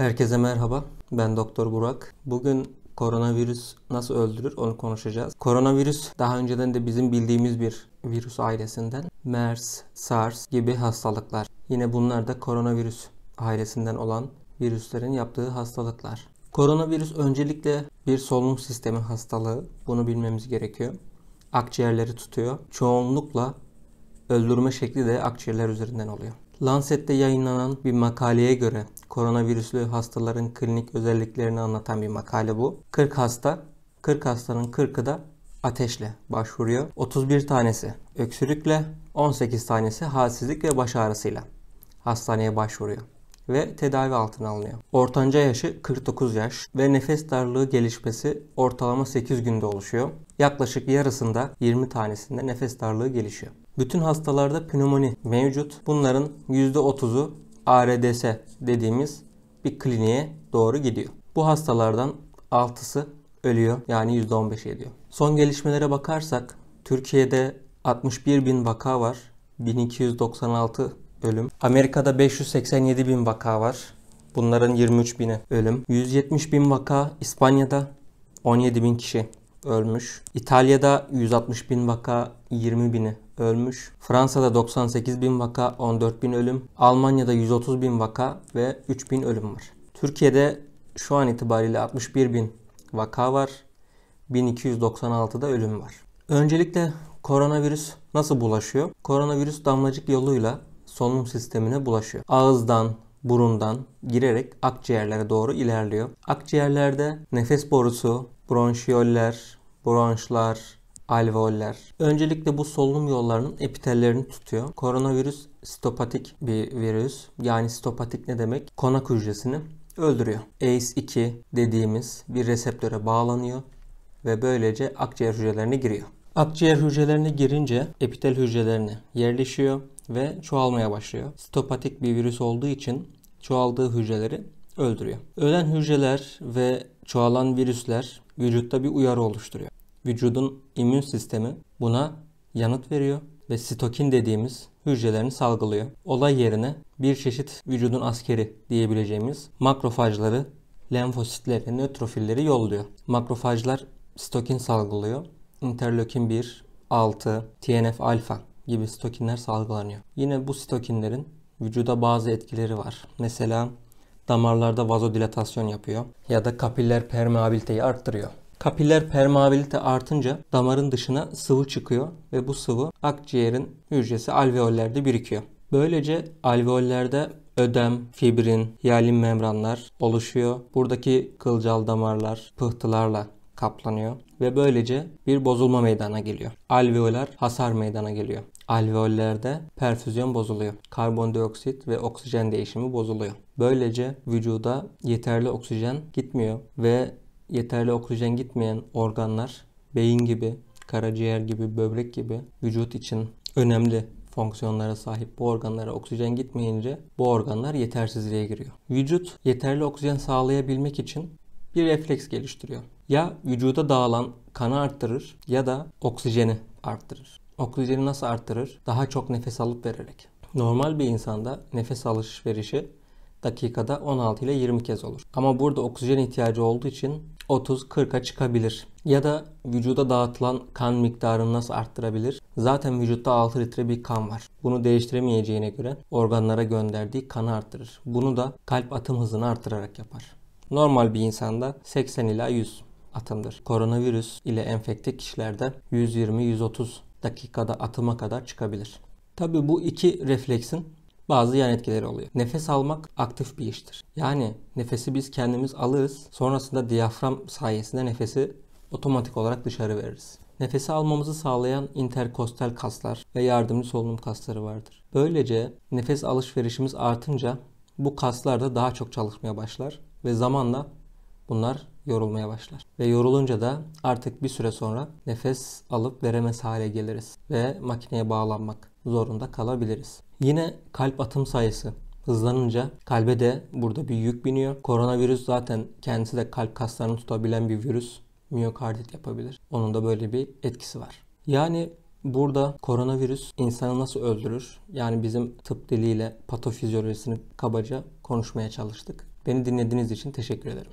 Herkese merhaba. Ben Doktor Burak. Bugün koronavirüs nasıl öldürür onu konuşacağız. Koronavirüs daha önceden de bizim bildiğimiz bir virüs ailesinden. MERS, SARS gibi hastalıklar. Yine bunlar da koronavirüs ailesinden olan virüslerin yaptığı hastalıklar. Koronavirüs öncelikle bir solunum sistemi hastalığı. Bunu bilmemiz gerekiyor. Akciğerleri tutuyor. Çoğunlukla öldürme şekli de akciğerler üzerinden oluyor. Lancet'te yayınlanan bir makaleye göre koronavirüslü hastaların klinik özelliklerini anlatan bir makale bu. 40 hasta, 40 hastanın 40'ı da ateşle başvuruyor. 31 tanesi öksürükle, 18 tanesi halsizlik ve baş ağrısıyla hastaneye başvuruyor ve tedavi altına alınıyor. Ortanca yaşı 49 yaş ve nefes darlığı gelişmesi ortalama 8 günde oluşuyor. Yaklaşık yarısında 20 tanesinde nefes darlığı gelişiyor. Bütün hastalarda pnömoni mevcut. Bunların %30'u ARDS dediğimiz bir kliniğe doğru gidiyor. Bu hastalardan 6'sı ölüyor yani %15 ediyor. Son gelişmelere bakarsak Türkiye'de 61 bin vaka var. 1296 ölüm. Amerika'da 587 bin vaka var. Bunların 23 bini ölüm. 170 bin vaka İspanya'da 17 bin kişi ölmüş. İtalya'da 160 bin vaka 20 bini ölmüş. Fransa'da 98 bin vaka 14 bin ölüm. Almanya'da 130 bin vaka ve 3 bin ölüm var. Türkiye'de şu an itibariyle 61 bin vaka var. 1296'da ölüm var. Öncelikle koronavirüs nasıl bulaşıyor? Koronavirüs damlacık yoluyla solunum sistemine bulaşıyor. Ağızdan, burundan girerek akciğerlere doğru ilerliyor. Akciğerlerde nefes borusu, bronşiyoller, bronşlar, alveoller. Öncelikle bu solunum yollarının epitellerini tutuyor. Koronavirüs sitopatik bir virüs. Yani sitopatik ne demek? Konak hücresini öldürüyor. ACE2 dediğimiz bir reseptöre bağlanıyor ve böylece akciğer hücrelerine giriyor. Akciğer hücrelerine girince epitel hücrelerine yerleşiyor ve çoğalmaya başlıyor. Sitopatik bir virüs olduğu için çoğaldığı hücreleri öldürüyor. Ölen hücreler ve çoğalan virüsler vücutta bir uyarı oluşturuyor. Vücudun immün sistemi buna yanıt veriyor ve sitokin dediğimiz hücrelerini salgılıyor. Olay yerine bir çeşit vücudun askeri diyebileceğimiz makrofajları, lenfositleri, nötrofilleri yolluyor. Makrofajlar sitokin salgılıyor. Interleukin 1, 6, TNF alfa gibi sitokinler salgılanıyor. Yine bu sitokinlerin vücuda bazı etkileri var. Mesela damarlarda vazodilatasyon yapıyor ya da kapiller permeabiliteyi arttırıyor. Kapiller permeabilite artınca damarın dışına sıvı çıkıyor ve bu sıvı akciğerin hücresi alveollerde birikiyor. Böylece alveollerde ödem, fibrin, hiyalin membranlar oluşuyor. Buradaki kılcal damarlar pıhtılarla kaplanıyor ve böylece bir bozulma meydana geliyor. Alveolar hasar meydana geliyor. Alveollerde perfüzyon bozuluyor. Karbondioksit ve oksijen değişimi bozuluyor. Böylece vücuda yeterli oksijen gitmiyor ve yeterli oksijen gitmeyen organlar beyin gibi, karaciğer gibi, böbrek gibi vücut için önemli fonksiyonlara sahip bu organlara oksijen gitmeyince bu organlar yetersizliğe giriyor. Vücut yeterli oksijen sağlayabilmek için bir refleks geliştiriyor. Ya vücuda dağılan kanı arttırır ya da oksijeni arttırır. Oksijeni nasıl arttırır? Daha çok nefes alıp vererek. Normal bir insanda nefes alışverişi dakikada 16 ile 20 kez olur. Ama burada oksijen ihtiyacı olduğu için 30-40'a çıkabilir. Ya da vücuda dağıtılan kan miktarını nasıl arttırabilir? Zaten vücutta 6 litre bir kan var. Bunu değiştiremeyeceğine göre organlara gönderdiği kanı arttırır. Bunu da kalp atım hızını arttırarak yapar. Normal bir insanda 80 ila 100 atımdır. Koronavirüs ile enfekte kişilerde 120-130 dakikada atıma kadar çıkabilir. Tabi bu iki refleksin bazı yan etkileri oluyor. Nefes almak aktif bir iştir. Yani nefesi biz kendimiz alırız. Sonrasında diyafram sayesinde nefesi otomatik olarak dışarı veririz. Nefesi almamızı sağlayan interkostal kaslar ve yardımcı solunum kasları vardır. Böylece nefes alışverişimiz artınca bu kaslar da daha çok çalışmaya başlar ve zamanla bunlar yorulmaya başlar. Ve yorulunca da artık bir süre sonra nefes alıp veremez hale geliriz ve makineye bağlanmak zorunda kalabiliriz. Yine kalp atım sayısı hızlanınca kalbe de burada bir yük biniyor. Koronavirüs zaten kendisi de kalp kaslarını tutabilen bir virüs. Miyokardit yapabilir. Onun da böyle bir etkisi var. Yani burada koronavirüs insanı nasıl öldürür? Yani bizim tıp diliyle patofizyolojisini kabaca konuşmaya çalıştık. Beni dinlediğiniz için teşekkür ederim.